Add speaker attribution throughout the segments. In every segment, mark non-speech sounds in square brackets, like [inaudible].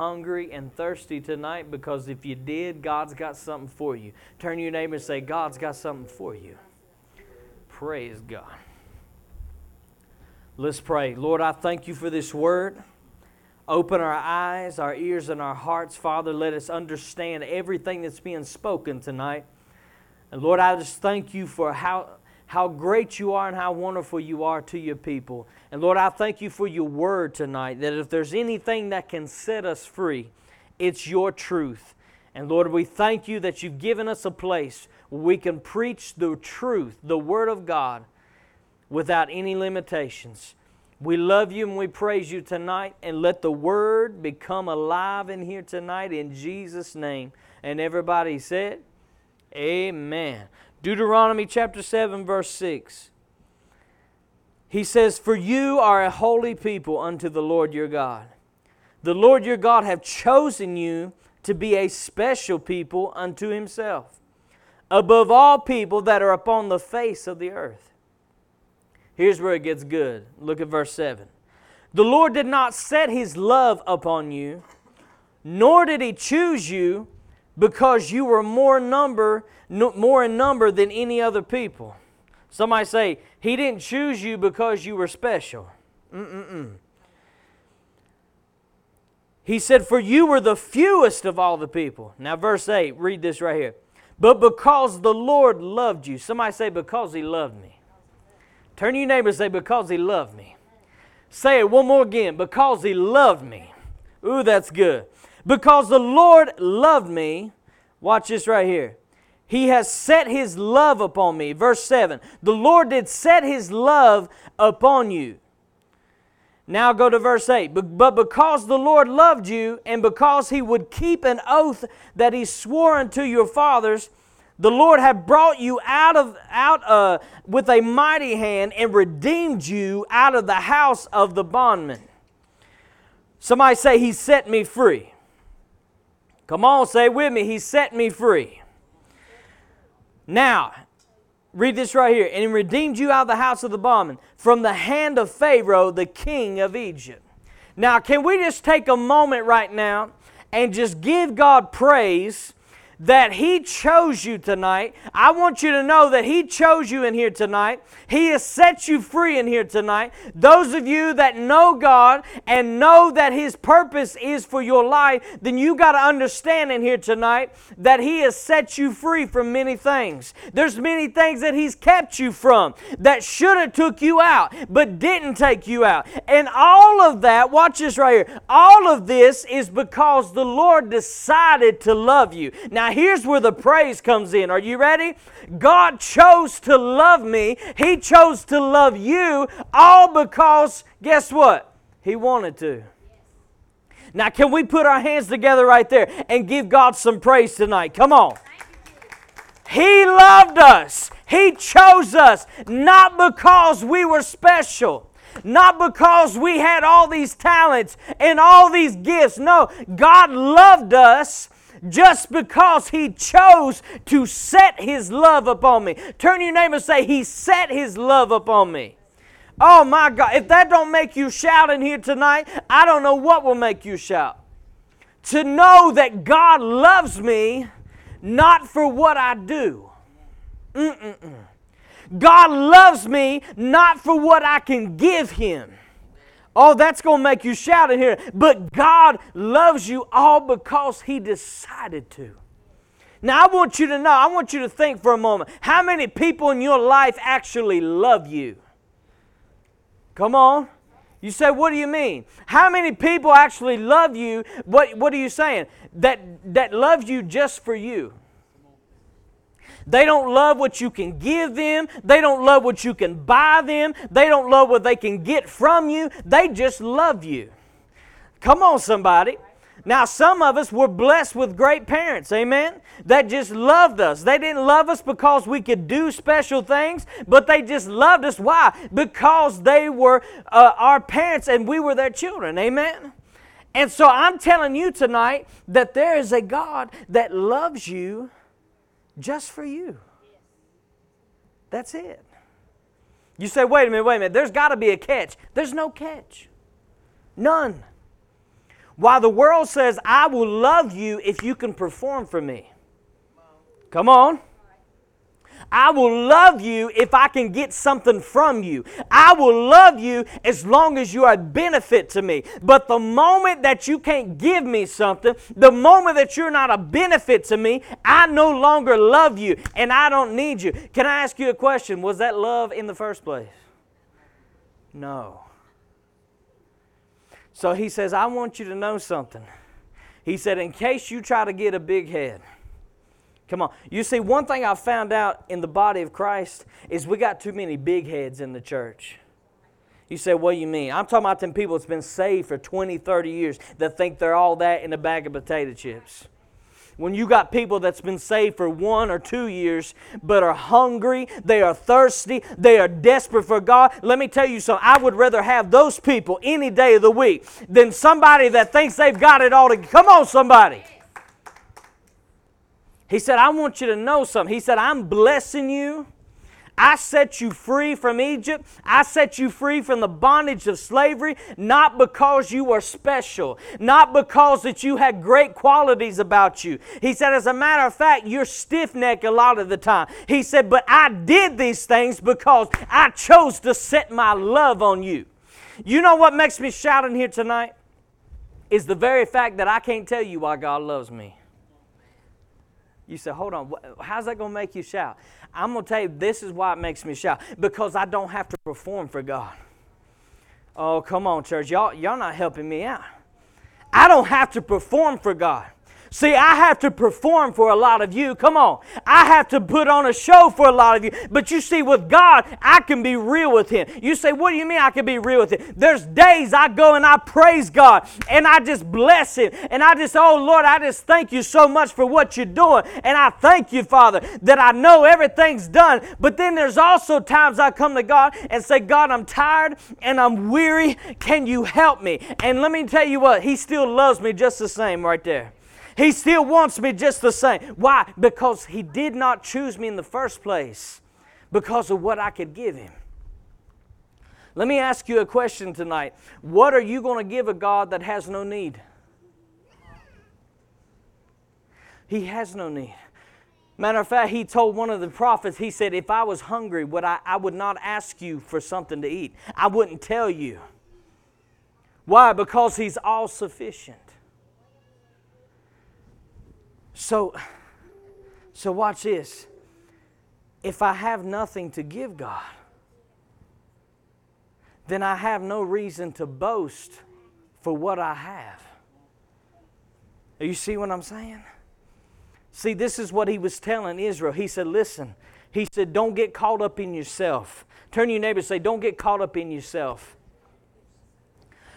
Speaker 1: hungry and thirsty tonight? Because if you did, God's got something for you. Turn to your neighbor and say, God's got something for you. Praise God. Let's pray. Lord, I thank you for this word. Open our eyes, our ears, and our hearts, Father. Let us understand everything that's being spoken tonight. And Lord, I just thank you for how, how great you are and how wonderful you are to your people. And Lord, I thank you for your word tonight that if there's anything that can set us free, it's your truth. And Lord, we thank you that you've given us a place where we can preach the truth, the Word of God, without any limitations. We love you and we praise you tonight, and let the Word become alive in here tonight in Jesus' name. And everybody said, Amen. Deuteronomy chapter 7, verse 6. He says, For you are a holy people unto the Lord your God. The Lord your God have chosen you to be a special people unto himself, above all people that are upon the face of the earth. Here's where it gets good. Look at verse 7. The Lord did not set his love upon you, nor did he choose you because you were more number more in number than any other people. Somebody say, He didn't choose you because you were special. Mm-mm-mm. He said, For you were the fewest of all the people. Now, verse 8, read this right here. But because the Lord loved you. Somebody say, Because He loved me. Turn to your neighbor and say, Because He loved me. Say it one more again. Because He loved me. Ooh, that's good. Because the Lord loved me. Watch this right here. He has set his love upon me. Verse 7 The Lord did set his love upon you. Now go to verse 8. But because the Lord loved you, and because he would keep an oath that he swore unto your fathers, the Lord had brought you out of out uh, with a mighty hand and redeemed you out of the house of the bondman. Somebody say, He set me free. Come on, say with me, He set me free. Now, read this right here. And he redeemed you out of the house of the bondman from the hand of Pharaoh, the king of Egypt. Now, can we just take a moment right now and just give God praise that He chose you tonight. I want you to know that He chose you in here tonight. He has set you free in here tonight. Those of you that know God and know that His purpose is for your life, then you got to understand in here tonight that He has set you free from many things. There's many things that He's kept you from that should have took you out, but didn't take you out. And all of that, watch this right here. All of this is because the Lord decided to love you. Now now, here's where the praise comes in. Are you ready? God chose to love me, He chose to love you, all because, guess what? He wanted to. Now, can we put our hands together right there and give God some praise tonight? Come on. He loved us. He chose us not because we were special, not because we had all these talents and all these gifts. No, God loved us just because He chose to set His love upon me. Turn your name and say, He set His love upon me. Oh my God, if that don't make you shout in here tonight, I don't know what will make you shout. To know that God loves me not for what I do. Mm-mm-mm. God loves me not for what I can give Him. Oh, that's going to make you shout in here. But God loves you all because He decided to. Now, I want you to know, I want you to think for a moment how many people in your life actually love you? Come on. You say, what do you mean? How many people actually love you? What, what are you saying? That, that loves you just for you. They don't love what you can give them. They don't love what you can buy them. They don't love what they can get from you. They just love you. Come on, somebody. Now, some of us were blessed with great parents, amen, that just loved us. They didn't love us because we could do special things, but they just loved us. Why? Because they were uh, our parents and we were their children, amen. And so I'm telling you tonight that there is a God that loves you just for you. That's it. You say, wait a minute, wait a minute, there's got to be a catch. There's no catch. None. Why the world says, I will love you if you can perform for me. Come on. I will love you if I can get something from you. I will love you as long as you are a benefit to me. But the moment that you can't give me something, the moment that you're not a benefit to me, I no longer love you and I don't need you. Can I ask you a question? Was that love in the first place? No. So he says, I want you to know something. He said, in case you try to get a big head, Come on. You see, one thing I've found out in the body of Christ is we got too many big heads in the church. You say, what do you mean? I'm talking about them people that's been saved for 20, 30 years that think they're all that in a bag of potato chips. When you got people that's been saved for one or two years but are hungry, they are thirsty, they are desperate for God, let me tell you something. I would rather have those people any day of the week than somebody that thinks they've got it all together. Come on, somebody. He said, I want you to know something. He said, I'm blessing you. I set you free from Egypt. I set you free from the bondage of slavery, not because you were special, not because that you had great qualities about you. He said, as a matter of fact, you're stiff necked a lot of the time. He said, but I did these things because I chose to set my love on you. You know what makes me shout in here tonight? Is the very fact that I can't tell you why God loves me. You say, hold on, how's that going to make you shout? I'm going to tell you, this is why it makes me shout because I don't have to perform for God. Oh, come on, church. Y'all, y'all not helping me out. I don't have to perform for God. See, I have to perform for a lot of you. Come on. I have to put on a show for a lot of you. But you see, with God, I can be real with Him. You say, What do you mean I can be real with Him? There's days I go and I praise God and I just bless Him. And I just, oh Lord, I just thank you so much for what you're doing. And I thank you, Father, that I know everything's done. But then there's also times I come to God and say, God, I'm tired and I'm weary. Can you help me? And let me tell you what, He still loves me just the same right there. He still wants me just the same. Why? Because He did not choose me in the first place because of what I could give Him. Let me ask you a question tonight. What are you going to give a God that has no need? He has no need. Matter of fact, he told one of the prophets, he said, If I was hungry, would I, I would not ask you for something to eat. I wouldn't tell you. Why? Because he's all sufficient. So, so watch this. If I have nothing to give God, then I have no reason to boast for what I have. You see what I'm saying? See, this is what he was telling Israel. He said, Listen, he said, don't get caught up in yourself. Turn to your neighbor and say, Don't get caught up in yourself.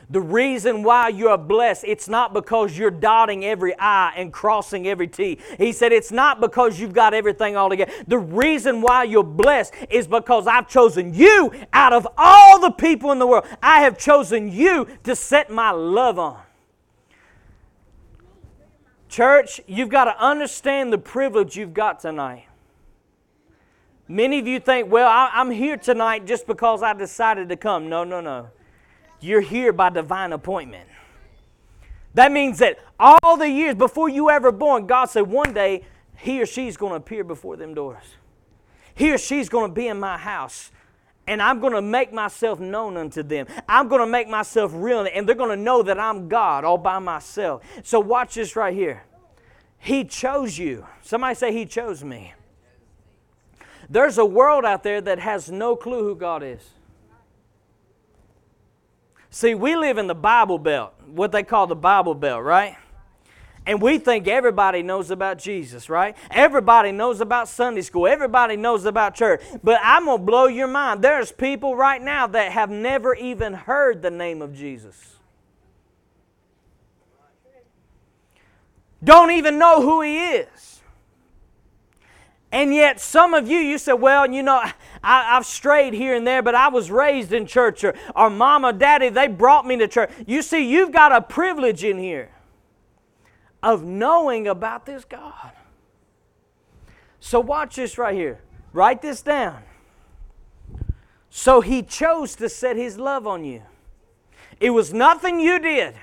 Speaker 1: The reason why you're blessed, it's not because you're dotting every I and crossing every T. He said it's not because you've got everything all together. The reason why you're blessed is because I've chosen you out of all the people in the world. I have chosen you to set my love on. Church, you've got to understand the privilege you've got tonight. Many of you think, well, I'm here tonight just because I decided to come. No, no, no. You're here by divine appointment. That means that all the years before you ever born, God said one day he or she's going to appear before them doors. He or she's going to be in my house. And I'm going to make myself known unto them. I'm going to make myself real, and they're going to know that I'm God all by myself. So, watch this right here. He chose you. Somebody say, He chose me. There's a world out there that has no clue who God is. See, we live in the Bible Belt, what they call the Bible Belt, right? And we think everybody knows about Jesus, right? Everybody knows about Sunday school. Everybody knows about church. But I'm going to blow your mind. There's people right now that have never even heard the name of Jesus. Don't even know who He is. And yet, some of you, you said, well, you know, I, have strayed here and there, but I was raised in church, or, or mama, daddy, they brought me to church. You see, you've got a privilege in here of knowing about this God. So, watch this right here. Write this down. So, He chose to set His love on you. It was nothing you did.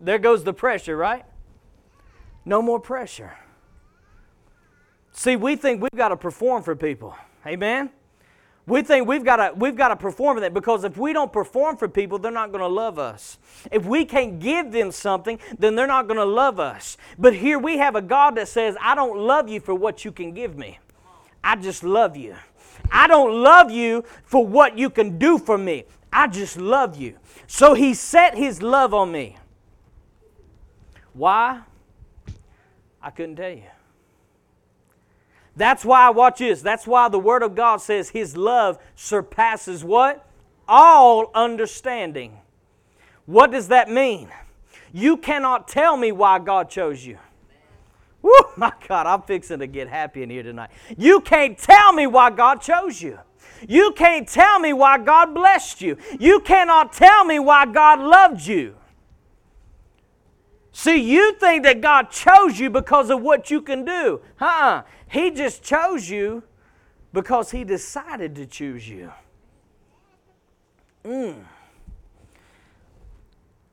Speaker 1: there goes the pressure, right? No more pressure. See, we think we've got to perform for people. Amen? We think we've got to we've got to perform for that because if we don't perform for people, they're not going to love us. If we can't give them something, then they're not going to love us. But here we have a God that says, "I don't love you for what you can give me. I just love you. I don't love you for what you can do for me. I just love you." So he set his love on me. Why? I couldn't tell you. That's why, watch this, that's why the Word of God says His love surpasses what? All understanding. What does that mean? You cannot tell me why God chose you. Woo, my God, I'm fixing to get happy in here tonight. You can't tell me why God chose you. You can't tell me why God blessed you. You cannot tell me why God loved you. See, you think that God chose you because of what you can do. Huh? He just chose you because He decided to choose you. Mm.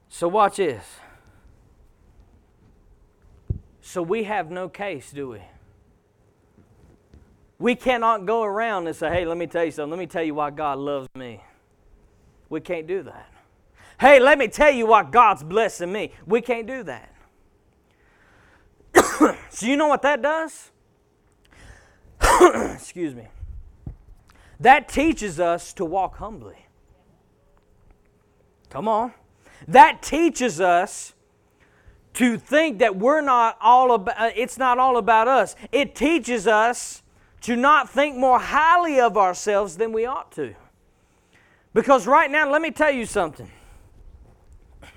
Speaker 1: So, watch this. So, we have no case, do we? We cannot go around and say, hey, let me tell you something. Let me tell you why God loves me. We can't do that. Hey, let me tell you why God's blessing me. We can't do that. [coughs] so, you know what that does? [coughs] Excuse me. That teaches us to walk humbly. Come on. That teaches us to think that we're not all about uh, it's not all about us. It teaches us to not think more highly of ourselves than we ought to. Because right now, let me tell you something. [coughs]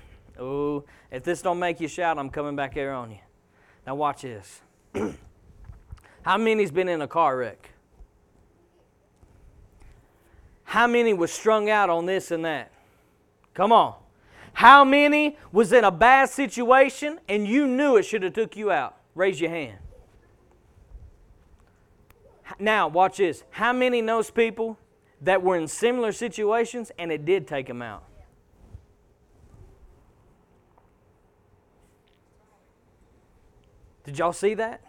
Speaker 1: Oh, if this don't make you shout, I'm coming back here on you. Now watch this. [coughs] How many's been in a car wreck? How many was strung out on this and that? Come on. How many was in a bad situation and you knew it should have took you out? Raise your hand. Now, watch this. How many knows people that were in similar situations and it did take them out? Did y'all see that?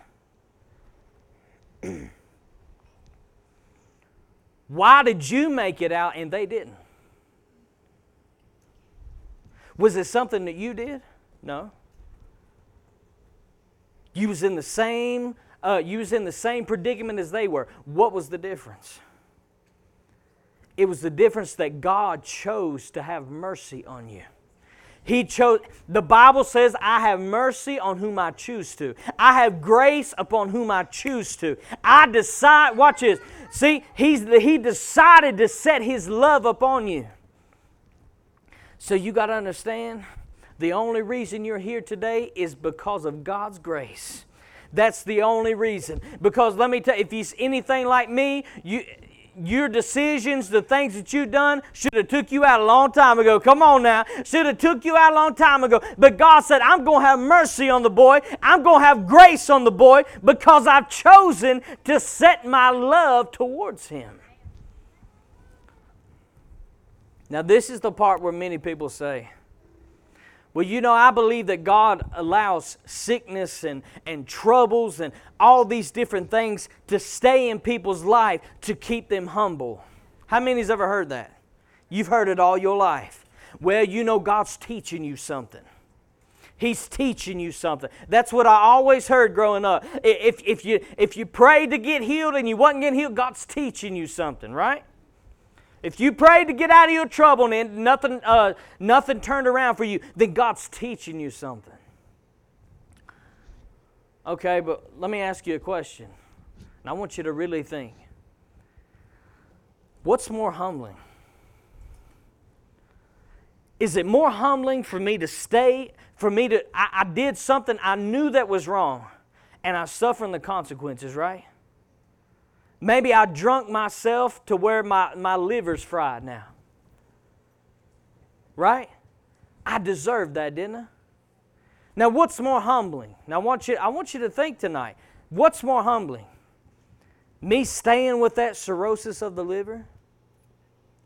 Speaker 1: Why did you make it out and they didn't? Was it something that you did? No. You was in the same uh, you was in the same predicament as they were. What was the difference? It was the difference that God chose to have mercy on you. He chose, the Bible says, I have mercy on whom I choose to. I have grace upon whom I choose to. I decide, watch this. See, he's, he decided to set his love upon you. So you got to understand the only reason you're here today is because of God's grace. That's the only reason. Because let me tell you, if he's anything like me, you your decisions, the things that you've done, should have took you out a long time ago. Come on now. Should have took you out a long time ago. But God said, I'm going to have mercy on the boy. I'm going to have grace on the boy because I've chosen to set my love towards him. Now, this is the part where many people say, well, you know, I believe that God allows sickness and, and troubles and all these different things to stay in people's life to keep them humble. How many's ever heard that? You've heard it all your life. Well, you know God's teaching you something. He's teaching you something. That's what I always heard growing up. If, if, you, if you prayed to get healed and you wasn't getting healed, God's teaching you something, right? If you prayed to get out of your trouble and nothing, uh, nothing turned around for you, then God's teaching you something. Okay, but let me ask you a question. And I want you to really think. What's more humbling? Is it more humbling for me to stay, for me to, I, I did something I knew that was wrong, and I suffer the consequences, right? Maybe I drunk myself to where my, my liver's fried now. Right? I deserved that, didn't I? Now, what's more humbling? Now, I want you, I want you to think tonight. What's more humbling? Me staying with that cirrhosis of the liver?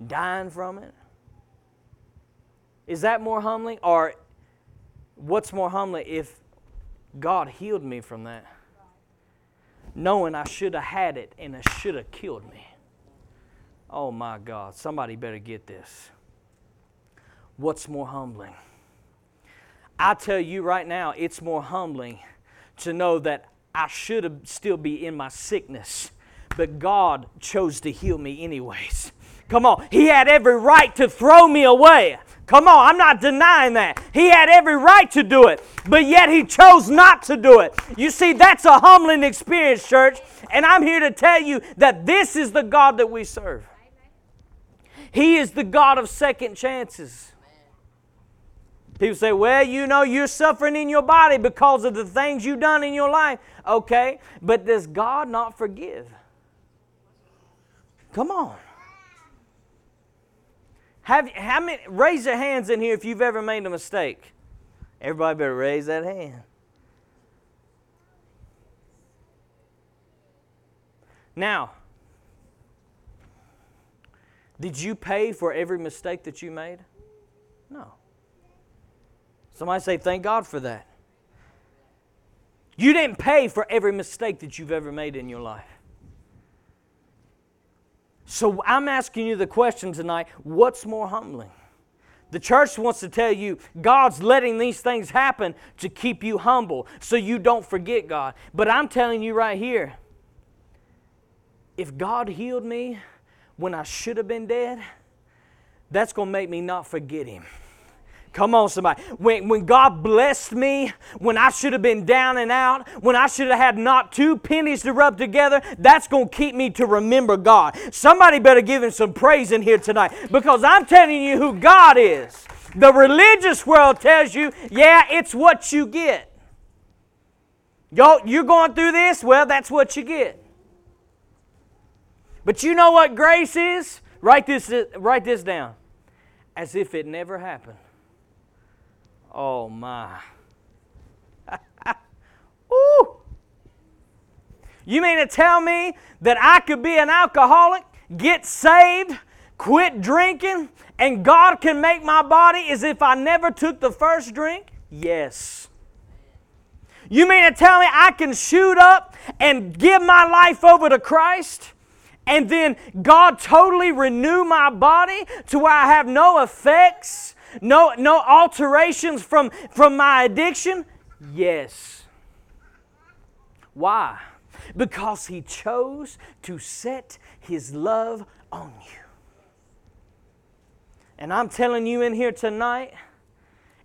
Speaker 1: Dying from it? Is that more humbling? Or What's more humbling if God healed me from that? Knowing I should have had it and it should have killed me. Oh my God, somebody better get this. What's more humbling? I tell you right now, it's more humbling to know that I should still be in my sickness, but God chose to heal me anyways. Come on, He had every right to throw me away. Come on, I'm not denying that. He had every right to do it, but yet he chose not to do it. You see, that's a humbling experience, church. And I'm here to tell you that this is the God that we serve. He is the God of second chances. People say, well, you know, you're suffering in your body because of the things you've done in your life. Okay, but does God not forgive? Come on. Have how many raise your hands in here if you've ever made a mistake? Everybody better raise that hand. Now, did you pay for every mistake that you made? No. Somebody say, Thank God for that. You didn't pay for every mistake that you've ever made in your life. So I'm asking you the question tonight what's more humbling? The church wants to tell you God's letting these things happen to keep you humble so you don't forget God. But I'm telling you right here if God healed me when I should have been dead, that's going to make me not forget Him. Come on, somebody. When, when God blessed me, when I should have been down and out, when I should have had not two pennies to rub together, that's going to keep me to remember God. Somebody better give Him some praise in here tonight because I'm telling you who God is. The religious world tells you, yeah, it's what you get. Yo, you're going through this? Well, that's what you get. But you know what grace is? Write this, write this down. As if it never happened. Oh my. [laughs] Ooh. You mean to tell me that I could be an alcoholic, get saved, quit drinking, and God can make my body as if I never took the first drink? Yes. You mean to tell me I can shoot up and give my life over to Christ? And then God totally renew my body to where I have no effects no, no alterations from, from my addiction? Yes. Why? Because He chose to set His love on you. And I'm telling you in here tonight,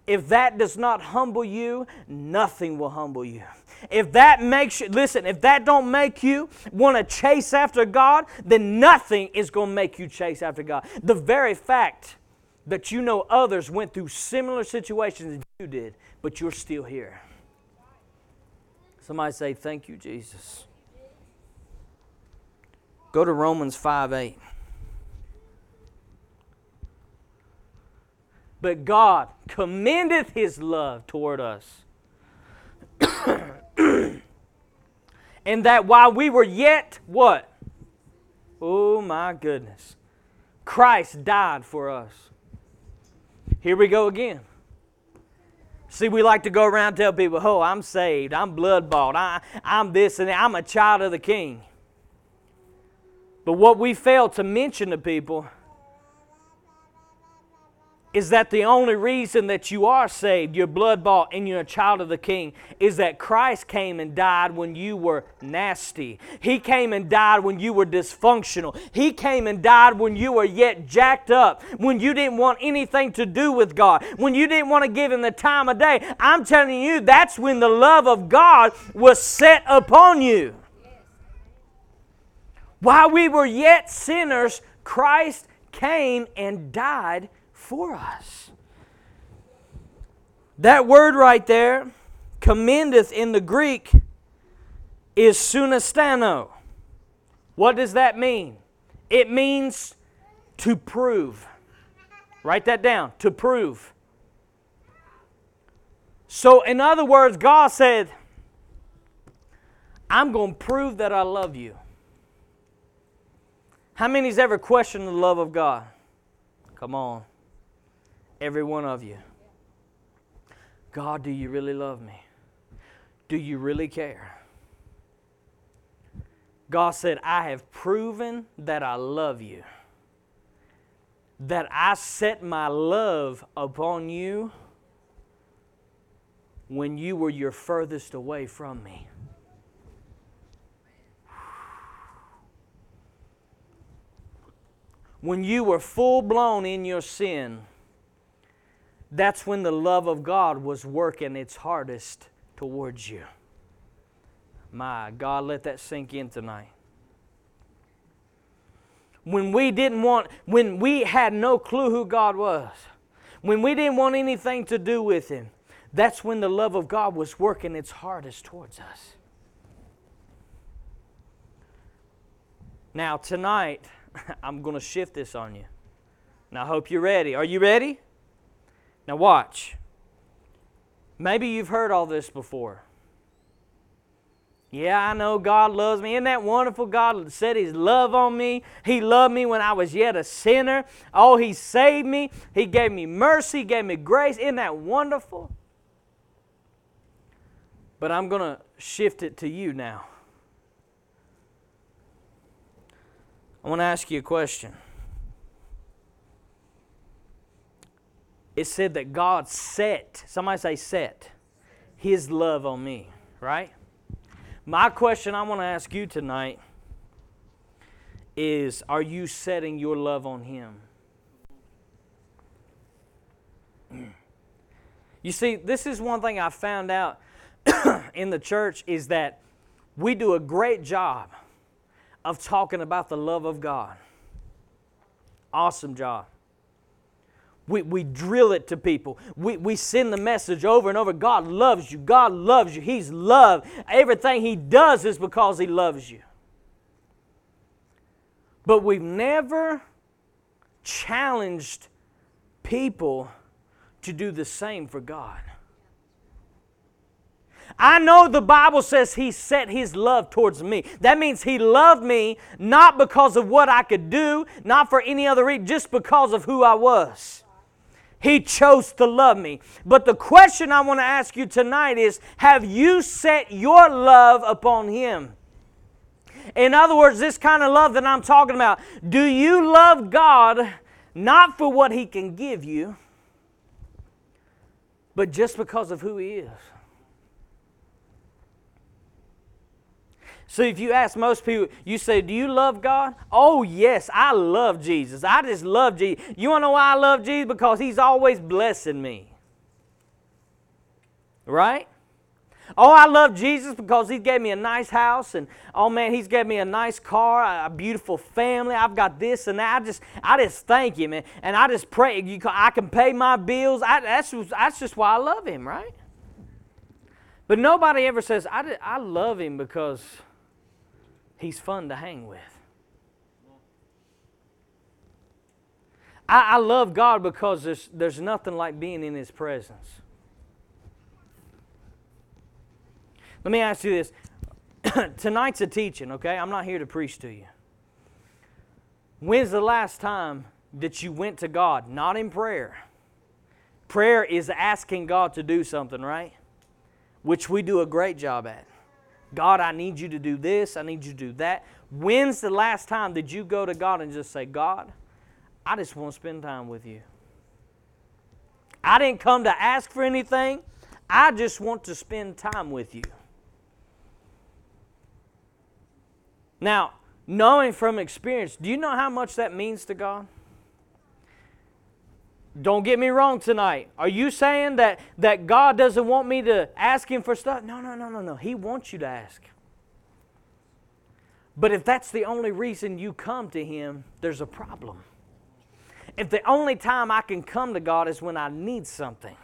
Speaker 1: if that does not humble you, nothing will humble you. If that makes you, listen, if that don't make you want to chase after God, then nothing is going to make you chase after God. The very fact that you know others went through similar situations as you did, but you're still here. Somebody say, Thank you, Jesus. Go to Romans 5 8. But God commendeth his love toward us. [coughs] and that while we were yet what? Oh my goodness. Christ died for us. Here we go again. See, we like to go around tell people, oh, I'm saved, I'm blood bought, I, I'm this and that, I'm a child of the king. But what we fail to mention to people is that the only reason that you are saved, you're blood bought, and you're a child of the King, is that Christ came and died when you were nasty. He came and died when you were dysfunctional. He came and died when you were yet jacked up, when you didn't want anything to do with God, when you didn't want to give Him the time of day. I'm telling you, that's when the love of God was set upon you. While we were yet sinners, Christ came and died for us. That word right there, commendeth in the Greek, is sunistano. What does that mean? It means to prove. Write that down to prove. So, in other words, God said, I'm going to prove that I love you. How many's ever questioned the love of God? Come on. Every one of you. God, do you really love me? Do you really care? God said, I have proven that I love you, that I set my love upon you when you were your furthest away from me. When you were full blown in your sin, that's when the love of God was working its hardest towards you. My God, let that sink in tonight. When we didn't want, when we had no clue who God was, when we didn't want anything to do with Him, that's when the love of God was working its hardest towards us. Now, tonight, [laughs] I'm going to shift this on you. Now, I hope you're ready. Are you ready? Now, watch. Maybe you've heard all this before. Yeah, I know God loves me. Isn't that wonderful? God said His love on me. He loved me when I was yet a sinner. Oh, He saved me. He gave me mercy, gave me grace. Isn't that wonderful? But I'm going to shift it to you now. I want to ask you a question. It said that God set, somebody say set, His love on me, right? My question I want to ask you tonight is Are you setting your love on Him? [clears throat] You see, this is one thing I found out [clears throat] in the church is that we do a great job of talking about the love of God. Awesome job. We, we drill it to people. We, we send the message over and over God loves you. God loves you. He's love. Everything He does is because He loves you. But we've never challenged people to do the same for God. I know the Bible says He set His love towards me. That means He loved me not because of what I could do, not for any other reason, just because of who I was. He chose to love me. But the question I want to ask you tonight is Have you set your love upon Him? In other words, this kind of love that I'm talking about, do you love God not for what He can give you, but just because of who He is? So if you ask most people, you say, Do you love God? Oh, yes, I love Jesus. I just love Jesus. You want to know why I love Jesus? Because He's always blessing me. Right? Oh, I love Jesus because He gave me a nice house, and oh man, He's gave me a nice car, a beautiful family. I've got this and that. I just, I just thank Him, and, and I just pray. You, I can pay my bills. I, that's, that's just why I love Him, right? But nobody ever says, I, I love Him because He's fun to hang with. I, I love God because there's, there's nothing like being in His presence. Let me ask you this. [clears throat] Tonight's a teaching, okay? I'm not here to preach to you. When's the last time that you went to God, not in prayer? Prayer is asking God to do something, right? Which we do a great job at. God, I need you to do this, I need you to do that. When's the last time did you go to God and just say, God, I just want to spend time with you? I didn't come to ask for anything, I just want to spend time with you. Now, knowing from experience, do you know how much that means to God? Don't get me wrong tonight. Are you saying that, that God doesn't want me to ask Him for stuff? No, no, no, no, no. He wants you to ask. But if that's the only reason you come to Him, there's a problem. If the only time I can come to God is when I need something.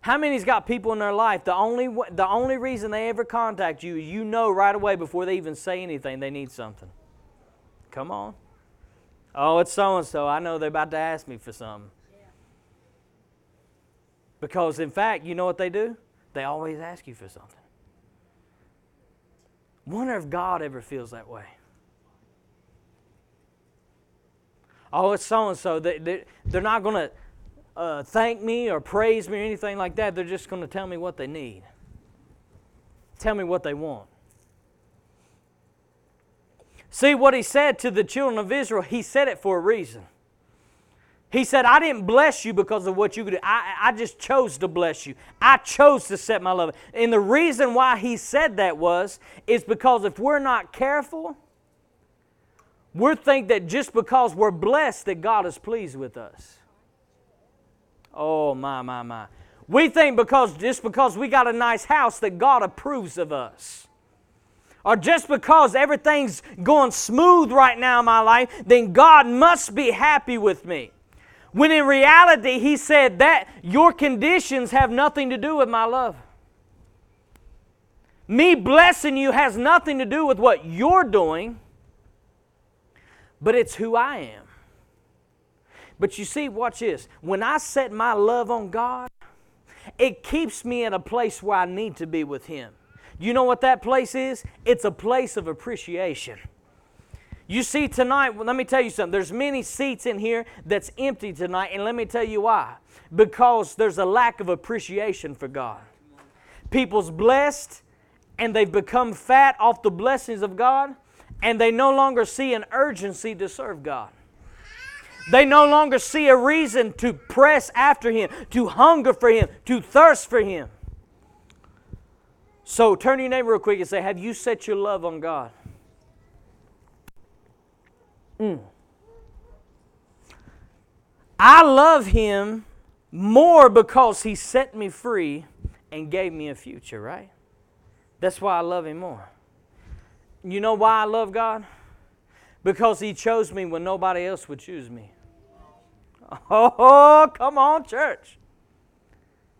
Speaker 1: How many's got people in their life, the only, the only reason they ever contact you, you know right away before they even say anything, they need something? Come on. Oh, it's so and so. I know they're about to ask me for something. Because, in fact, you know what they do? They always ask you for something. Wonder if God ever feels that way. Oh, it's so and so. They're not going to. uh, thank me or praise me or anything like that. They're just going to tell me what they need, tell me what they want. See what he said to the children of Israel? He said it for a reason. He said, I didn't bless you because of what you could do. I, I just chose to bless you. I chose to set my love. And the reason why he said that was, is because if we're not careful, we think that just because we're blessed that God is pleased with us. Oh my, my, my. We think because just because we got a nice house that God approves of us. Or just because everything's going smooth right now in my life, then God must be happy with me. When in reality, he said that your conditions have nothing to do with my love. Me blessing you has nothing to do with what you're doing, but it's who I am. But you see, watch this. When I set my love on God, it keeps me in a place where I need to be with Him. You know what that place is? It's a place of appreciation. You see, tonight, well, let me tell you something. There's many seats in here that's empty tonight, and let me tell you why. Because there's a lack of appreciation for God. People's blessed, and they've become fat off the blessings of God, and they no longer see an urgency to serve God. They no longer see a reason to press after Him, to hunger for Him, to thirst for Him. So turn to your neighbor real quick and say, Have you set your love on God? Mm. I love him more because he set me free and gave me a future, right? That's why I love him more. You know why I love God? Because he chose me when nobody else would choose me. [laughs] Oh, come on, church.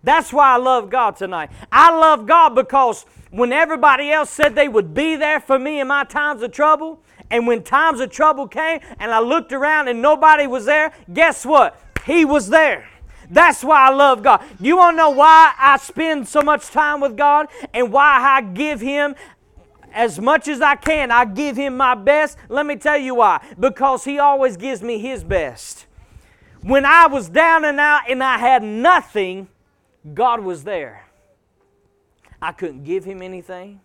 Speaker 1: That's why I love God tonight. I love God because when everybody else said they would be there for me in my times of trouble, and when times of trouble came and I looked around and nobody was there, guess what? He was there. That's why I love God. You want to know why I spend so much time with God and why I give Him as much as I can? I give Him my best. Let me tell you why. Because He always gives me His best. When I was down and out and I had nothing, God was there. I couldn't give Him anything.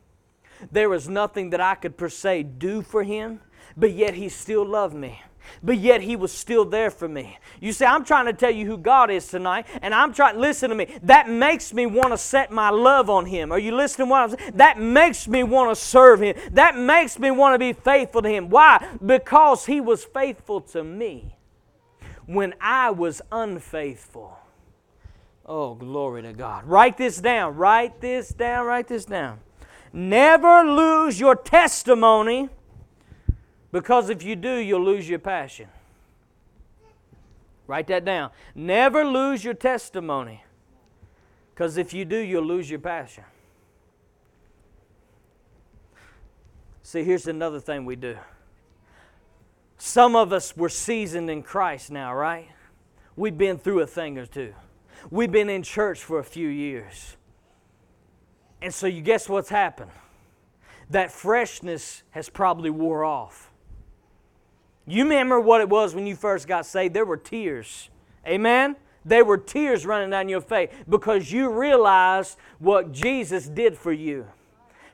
Speaker 1: There was nothing that I could per se do for him, but yet he still loved me. But yet he was still there for me. You see, I'm trying to tell you who God is tonight, and I'm trying, listen to me. That makes me want to set my love on him. Are you listening what I'm saying? That makes me want to serve him. That makes me want to be faithful to him. Why? Because he was faithful to me when I was unfaithful. Oh, glory to God. Write this down. Write this down. Write this down. Never lose your testimony because if you do, you'll lose your passion. Write that down. Never lose your testimony because if you do, you'll lose your passion. See, here's another thing we do. Some of us were seasoned in Christ now, right? We've been through a thing or two. We've been in church for a few years. And so you guess what's happened? That freshness has probably wore off. You remember what it was when you first got saved? There were tears. Amen? There were tears running down your face because you realized what Jesus did for you.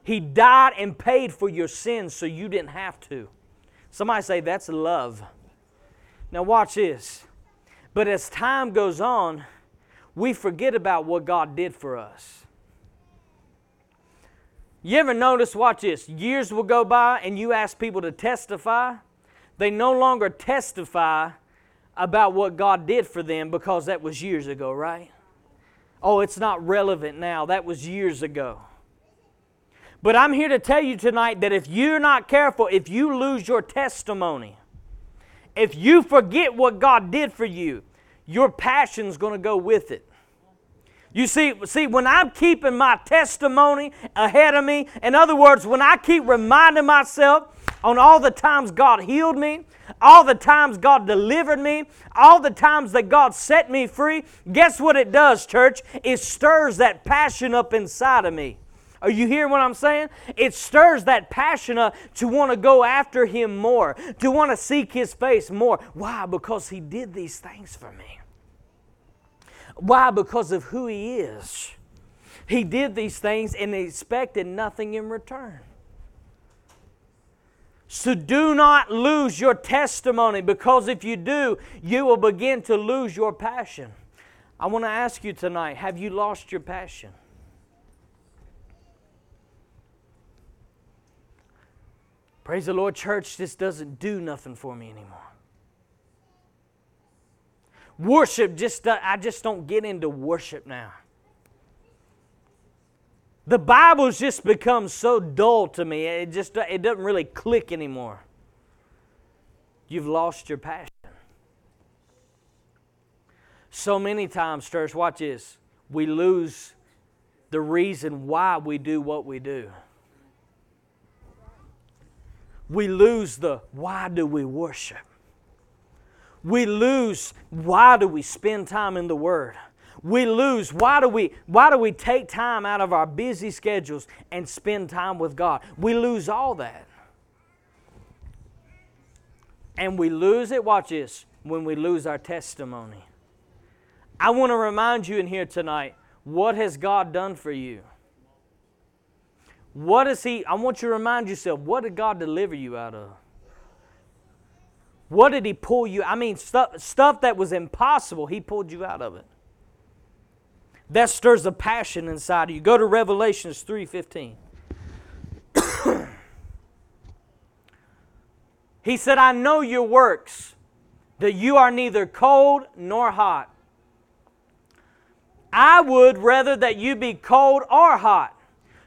Speaker 1: He died and paid for your sins so you didn't have to. Somebody say, that's love. Now, watch this. But as time goes on, we forget about what God did for us. You ever notice, watch this, years will go by and you ask people to testify, they no longer testify about what God did for them because that was years ago, right? Oh, it's not relevant now. That was years ago. But I'm here to tell you tonight that if you're not careful, if you lose your testimony, if you forget what God did for you, your passion's going to go with it. You see, see, when I'm keeping my testimony ahead of me, in other words, when I keep reminding myself on all the times God healed me, all the times God delivered me, all the times that God set me free, guess what it does, church? It stirs that passion up inside of me. Are you hearing what I'm saying? It stirs that passion up to want to go after Him more, to want to seek His face more. Why? Because He did these things for me. Why? Because of who He is. He did these things and expected nothing in return. So do not lose your testimony because if you do, you will begin to lose your passion. I want to ask you tonight have you lost your passion? Praise the Lord, church, this doesn't do nothing for me anymore. Worship just uh, I just don't get into worship now. The Bible's just become so dull to me. It just uh, it doesn't really click anymore. You've lost your passion. So many times, church, watch this. We lose the reason why we do what we do we lose the why do we worship? We lose why do we spend time in the Word? We lose why do we why do we take time out of our busy schedules and spend time with God? We lose all that. And we lose it, watch this, when we lose our testimony. I want to remind you in here tonight what has God done for you? What does He, I want you to remind yourself, what did God deliver you out of? What did He pull you? I mean, stuff, stuff that was impossible, He pulled you out of it. That stirs a passion inside of you. Go to Revelations 3:15. [clears throat] he said, I know your works, that you are neither cold nor hot. I would rather that you be cold or hot.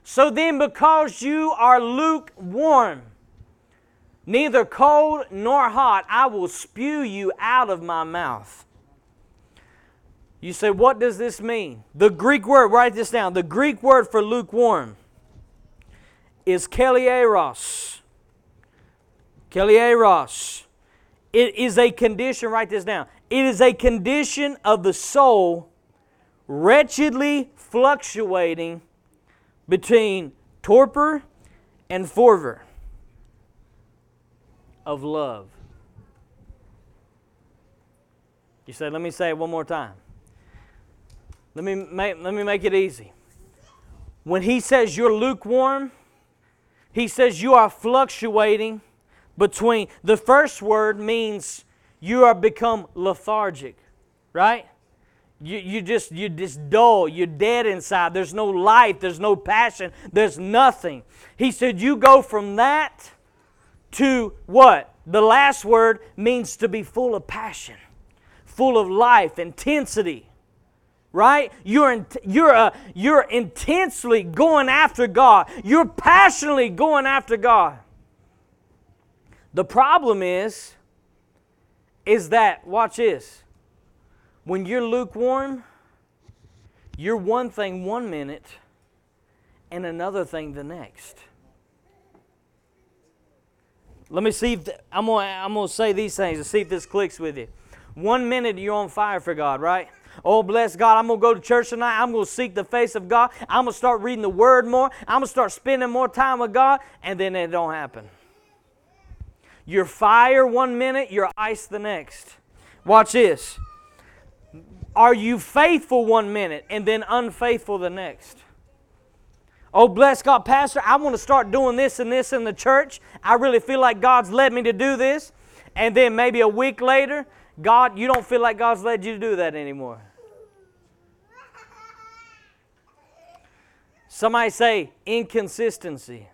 Speaker 1: So then, because you are lukewarm, neither cold nor hot, I will spew you out of my mouth. You say, what does this mean? The Greek word, write this down. The Greek word for lukewarm is kelieros. Kelieros. It is a condition, write this down. It is a condition of the soul wretchedly fluctuating between torpor and fervor of love. You say, let me say it one more time. Let me make, let me make it easy. When he says you're lukewarm, he says you are fluctuating between the first word means you are become lethargic, right? You, you just you just dull you're dead inside there's no life there's no passion there's nothing he said you go from that to what? The last word means to be full of passion full of life intensity right? You're you're uh, you're intensely going after god. You're passionately going after god. The problem is is that watch this. When you're lukewarm, you're one thing one minute and another thing the next. Let me see if I'm gonna I'm gonna say these things and see if this clicks with you. One minute you're on fire for God, right? Oh, bless God, I'm going to go to church tonight. I'm going to seek the face of God. I'm going to start reading the Word more. I'm going to start spending more time with God. And then it don't happen. You're fire one minute, you're ice the next. Watch this. Are you faithful one minute and then unfaithful the next? Oh, bless God, Pastor, I want to start doing this and this in the church. I really feel like God's led me to do this. And then maybe a week later, God, you don't feel like God's led you to do that anymore. Somebody say inconsistency.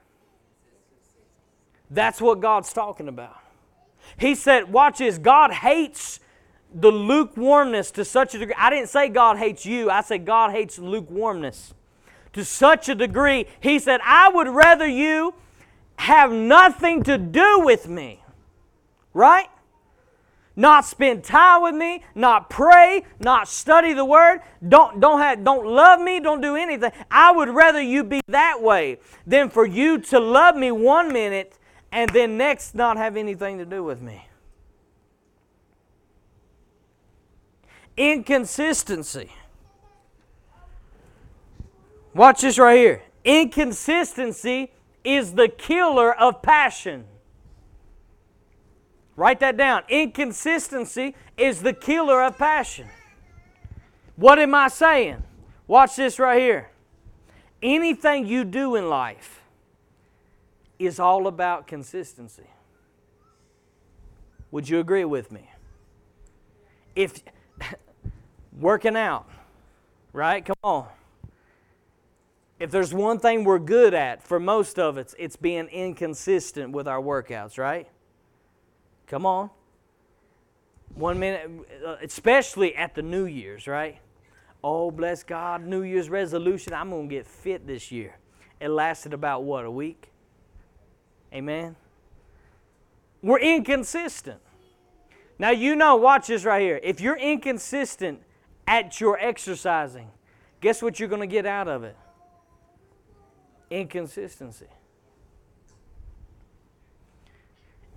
Speaker 1: That's what God's talking about. He said, watch this, God hates the lukewarmness to such a degree. I didn't say God hates you, I said God hates lukewarmness. To such a degree, He said, I would rather you have nothing to do with me. Right? Not spend time with me, not pray, not study the word, don't, don't, have, don't love me, don't do anything. I would rather you be that way than for you to love me one minute and then next not have anything to do with me. inconsistency. Watch this right here. Inconsistency is the killer of passion. Write that down. Inconsistency is the killer of passion. What am I saying? Watch this right here. Anything you do in life is all about consistency. Would you agree with me? If [laughs] working out, right? Come on. If there's one thing we're good at for most of us, it's being inconsistent with our workouts, right? Come on. One minute, uh, especially at the New Year's, right? Oh, bless God, New Year's resolution, I'm going to get fit this year. It lasted about what, a week? Amen? We're inconsistent. Now, you know, watch this right here. If you're inconsistent at your exercising, guess what you're going to get out of it? Inconsistency.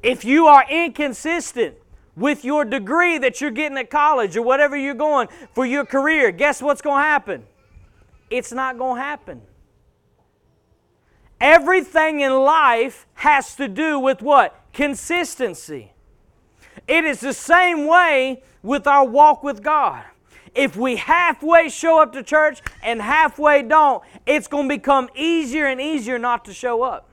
Speaker 1: If you are inconsistent with your degree that you're getting at college or whatever you're going for your career, guess what's going to happen? It's not going to happen. Everything in life has to do with what? Consistency. It is the same way with our walk with God. If we halfway show up to church and halfway don't, it's going to become easier and easier not to show up.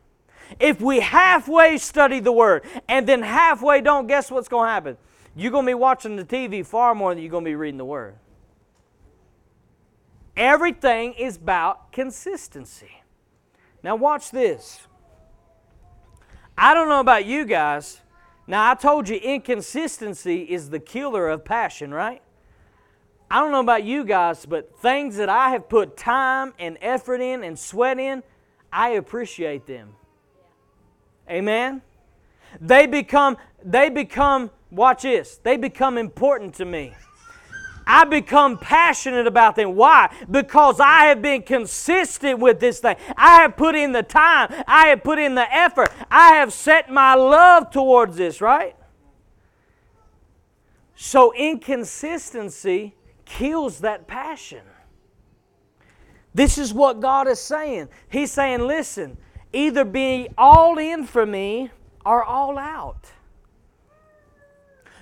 Speaker 1: If we halfway study the Word and then halfway don't, guess what's going to happen? You're going to be watching the TV far more than you're going to be reading the Word. Everything is about consistency. Now, watch this. I don't know about you guys. Now, I told you inconsistency is the killer of passion, right? I don't know about you guys, but things that I have put time and effort in and sweat in, I appreciate them. Amen. They become they become watch this. They become important to me. I become passionate about them. Why? Because I have been consistent with this thing. I have put in the time. I have put in the effort. I have set my love towards this, right? So inconsistency kills that passion. This is what God is saying. He's saying, listen, either be all in for me or all out.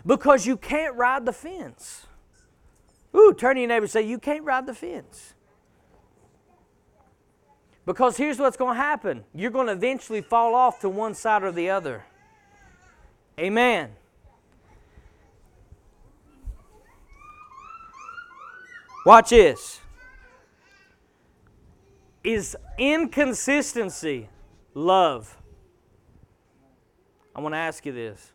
Speaker 1: Because you can't ride the fence. Ooh, turn to your neighbor and say, You can't ride the fence. Because here's what's going to happen you're going to eventually fall off to one side or the other. Amen. Watch this. Is inconsistency love? I want to ask you this.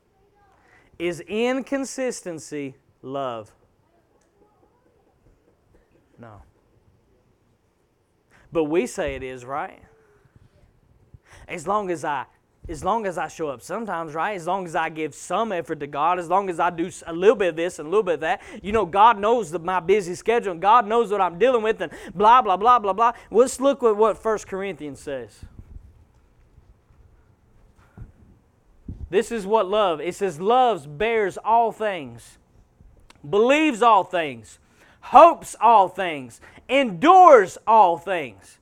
Speaker 1: Is inconsistency love? No. But we say it is, right? As long as I as long as I show up sometimes, right? As long as I give some effort to God, as long as I do a little bit of this and a little bit of that, you know, God knows the, my busy schedule and God knows what I'm dealing with and blah, blah, blah, blah, blah. Let's look at what 1 Corinthians says. This is what love, it says, love bears all things, believes all things, hopes all things, endures all things.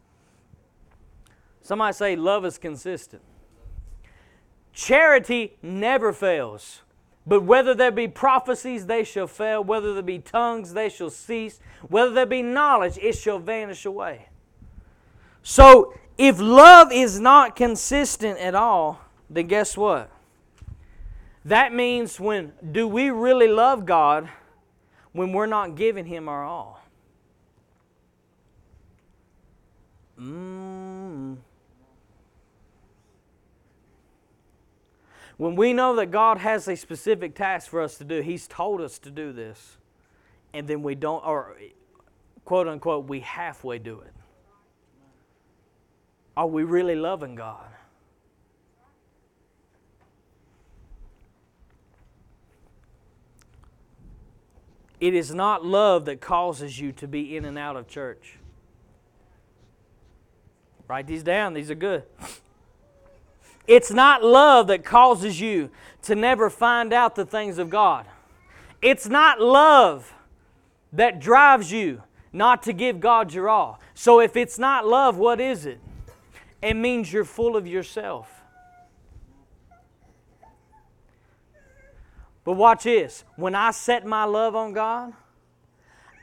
Speaker 1: Somebody say love is consistent. Charity never fails. But whether there be prophecies, they shall fail. Whether there be tongues, they shall cease. Whether there be knowledge, it shall vanish away. So, if love is not consistent at all, then guess what? That means when do we really love God when we're not giving Him our all? Mm. When we know that God has a specific task for us to do, He's told us to do this, and then we don't, or quote unquote, we halfway do it. Are we really loving God? It is not love that causes you to be in and out of church. Write these down, these are good. [laughs] It's not love that causes you to never find out the things of God. It's not love that drives you not to give God your all. So if it's not love, what is it? It means you're full of yourself. But watch this. When I set my love on God,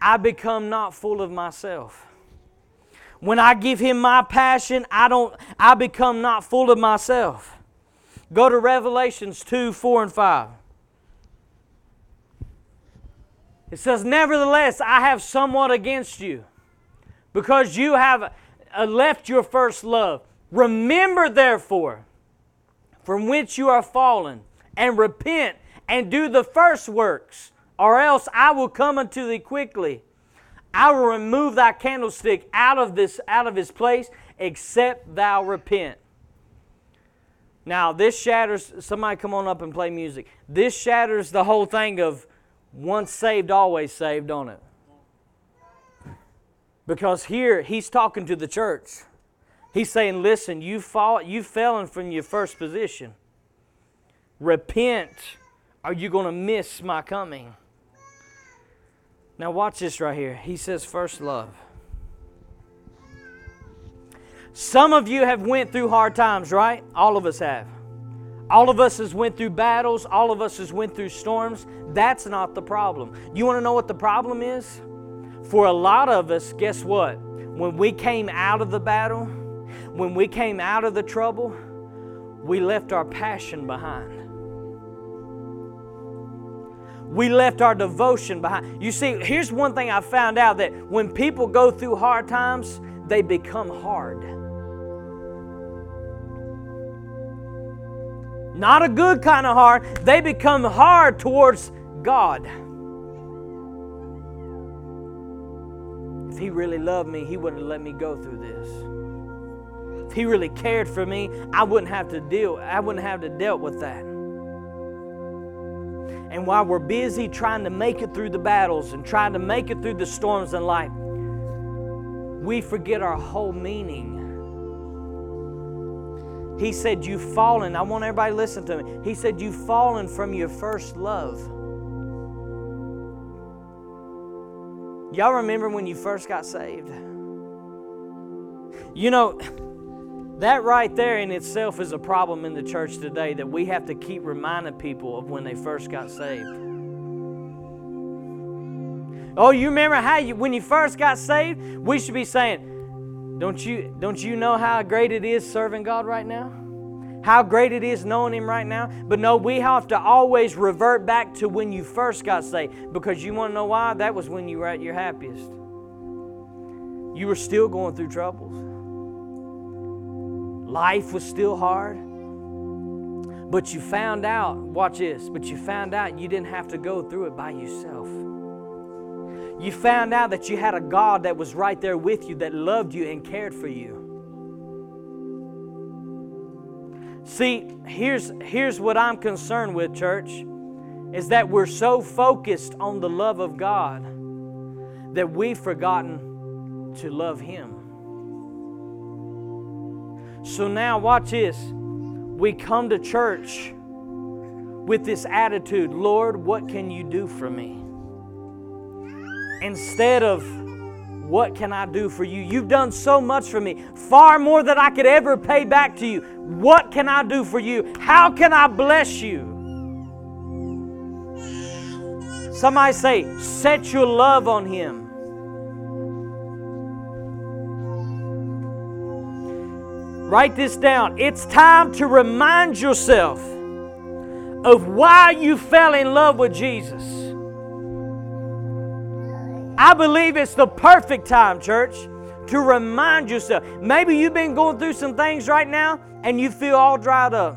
Speaker 1: I become not full of myself. When I give him my passion, I don't I become not full of myself. Go to Revelations 2, 4, and 5. It says, Nevertheless, I have somewhat against you, because you have uh, left your first love. Remember, therefore, from which you are fallen, and repent and do the first works, or else I will come unto thee quickly. I will remove thy candlestick out of this out of his place, except thou repent. Now this shatters somebody come on up and play music. This shatters the whole thing of once saved, always saved, on it. Because here he's talking to the church. He's saying, listen, you fought, you fell fallen from your first position. Repent, or you're going to miss my coming. Now watch this right here. He says first love. Some of you have went through hard times, right? All of us have. All of us has went through battles, all of us has went through storms. That's not the problem. You want to know what the problem is? For a lot of us, guess what? When we came out of the battle, when we came out of the trouble, we left our passion behind. We left our devotion behind. You see, here's one thing I found out that when people go through hard times, they become hard. Not a good kind of hard, they become hard towards God. If He really loved me, He wouldn't let me go through this. If He really cared for me, I wouldn't have to deal, I wouldn't have to deal with that. And while we're busy trying to make it through the battles and trying to make it through the storms in life, we forget our whole meaning. He said, You've fallen. I want everybody to listen to me. He said, You've fallen from your first love. Y'all remember when you first got saved? You know, that right there in itself is a problem in the church today that we have to keep reminding people of when they first got saved. Oh, you remember how you when you first got saved? We should be saying, "Don't you don't you know how great it is serving God right now? How great it is knowing him right now?" But no, we have to always revert back to when you first got saved because you want to know why? That was when you were at your happiest. You were still going through troubles. Life was still hard. But you found out, watch this, but you found out you didn't have to go through it by yourself. You found out that you had a God that was right there with you, that loved you and cared for you. See, here's, here's what I'm concerned with, church, is that we're so focused on the love of God that we've forgotten to love Him. So now, watch this. We come to church with this attitude Lord, what can you do for me? Instead of, what can I do for you? You've done so much for me, far more than I could ever pay back to you. What can I do for you? How can I bless you? Somebody say, set your love on Him. Write this down. It's time to remind yourself of why you fell in love with Jesus. I believe it's the perfect time, church, to remind yourself. Maybe you've been going through some things right now and you feel all dried up.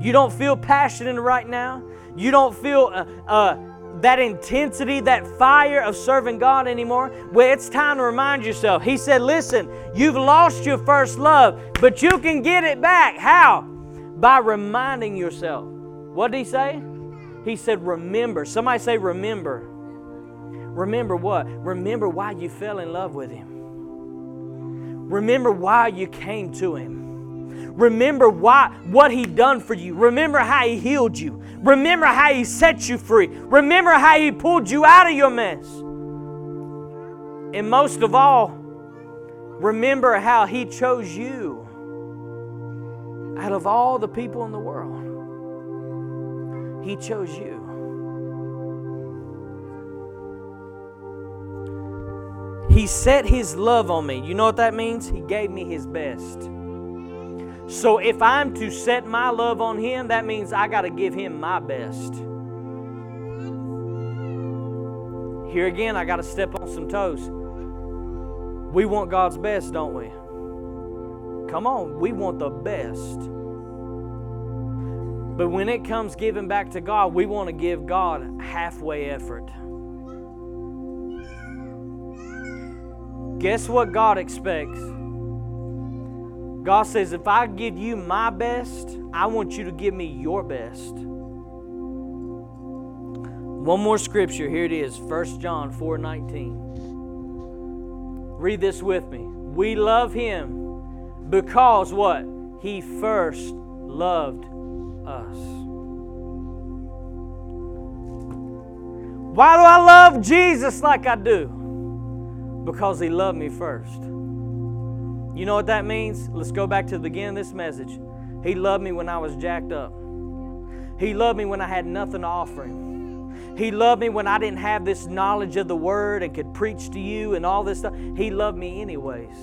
Speaker 1: You don't feel passionate right now. You don't feel uh, uh, that intensity, that fire of serving God anymore, well, it's time to remind yourself. He said, Listen, you've lost your first love, but you can get it back. How? By reminding yourself. What did he say? He said, Remember. Somebody say, Remember. Remember what? Remember why you fell in love with him. Remember why you came to him. Remember why, what He done for you. Remember how He healed you. Remember how He set you free. Remember how He pulled you out of your mess. And most of all, remember how He chose you out of all the people in the world. He chose you. He set His love on me. You know what that means? He gave me His best. So if I'm to set my love on Him, that means I got to give Him my best. Here again, I got to step on some toes. We want God's best, don't we? Come on, we want the best. But when it comes giving back to God, we want to give God halfway effort. Guess what God expects? God says, if I give you my best, I want you to give me your best. One more scripture. Here it is, 1 John 4 19. Read this with me. We love him because what? He first loved us. Why do I love Jesus like I do? Because he loved me first. You know what that means? Let's go back to the beginning of this message. He loved me when I was jacked up. He loved me when I had nothing to offer him. He loved me when I didn't have this knowledge of the word and could preach to you and all this stuff. He loved me anyways.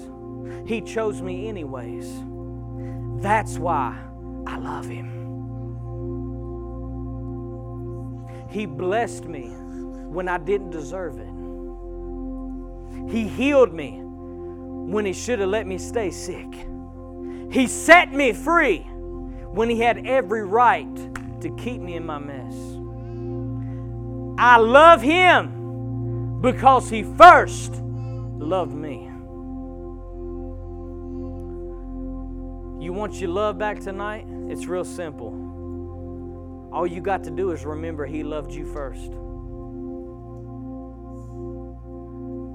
Speaker 1: He chose me anyways. That's why I love him. He blessed me when I didn't deserve it. He healed me when He should have let me stay sick. He set me free when He had every right to keep me in my mess. I love Him because He first loved me. You want your love back tonight? It's real simple. All you got to do is remember He loved you first.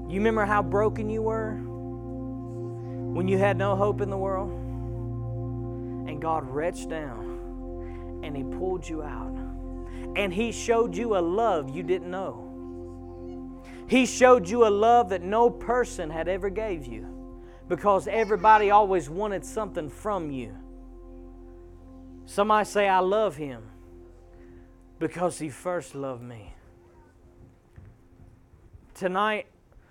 Speaker 1: You remember how broken you were when you had no hope in the world? And God reached down and He pulled you out. And He showed you a love you didn't know. He showed you a love that no person had ever gave you because everybody always wanted something from you. Somebody say, I love Him because He first loved me. Tonight,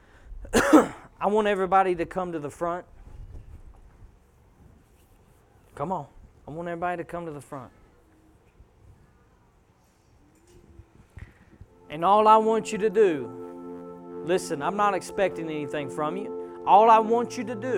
Speaker 1: [coughs] I want everybody to come to the front. Come on. I want everybody to come to the front. And all I want you to do, listen, I'm not expecting anything from you. All I want you to do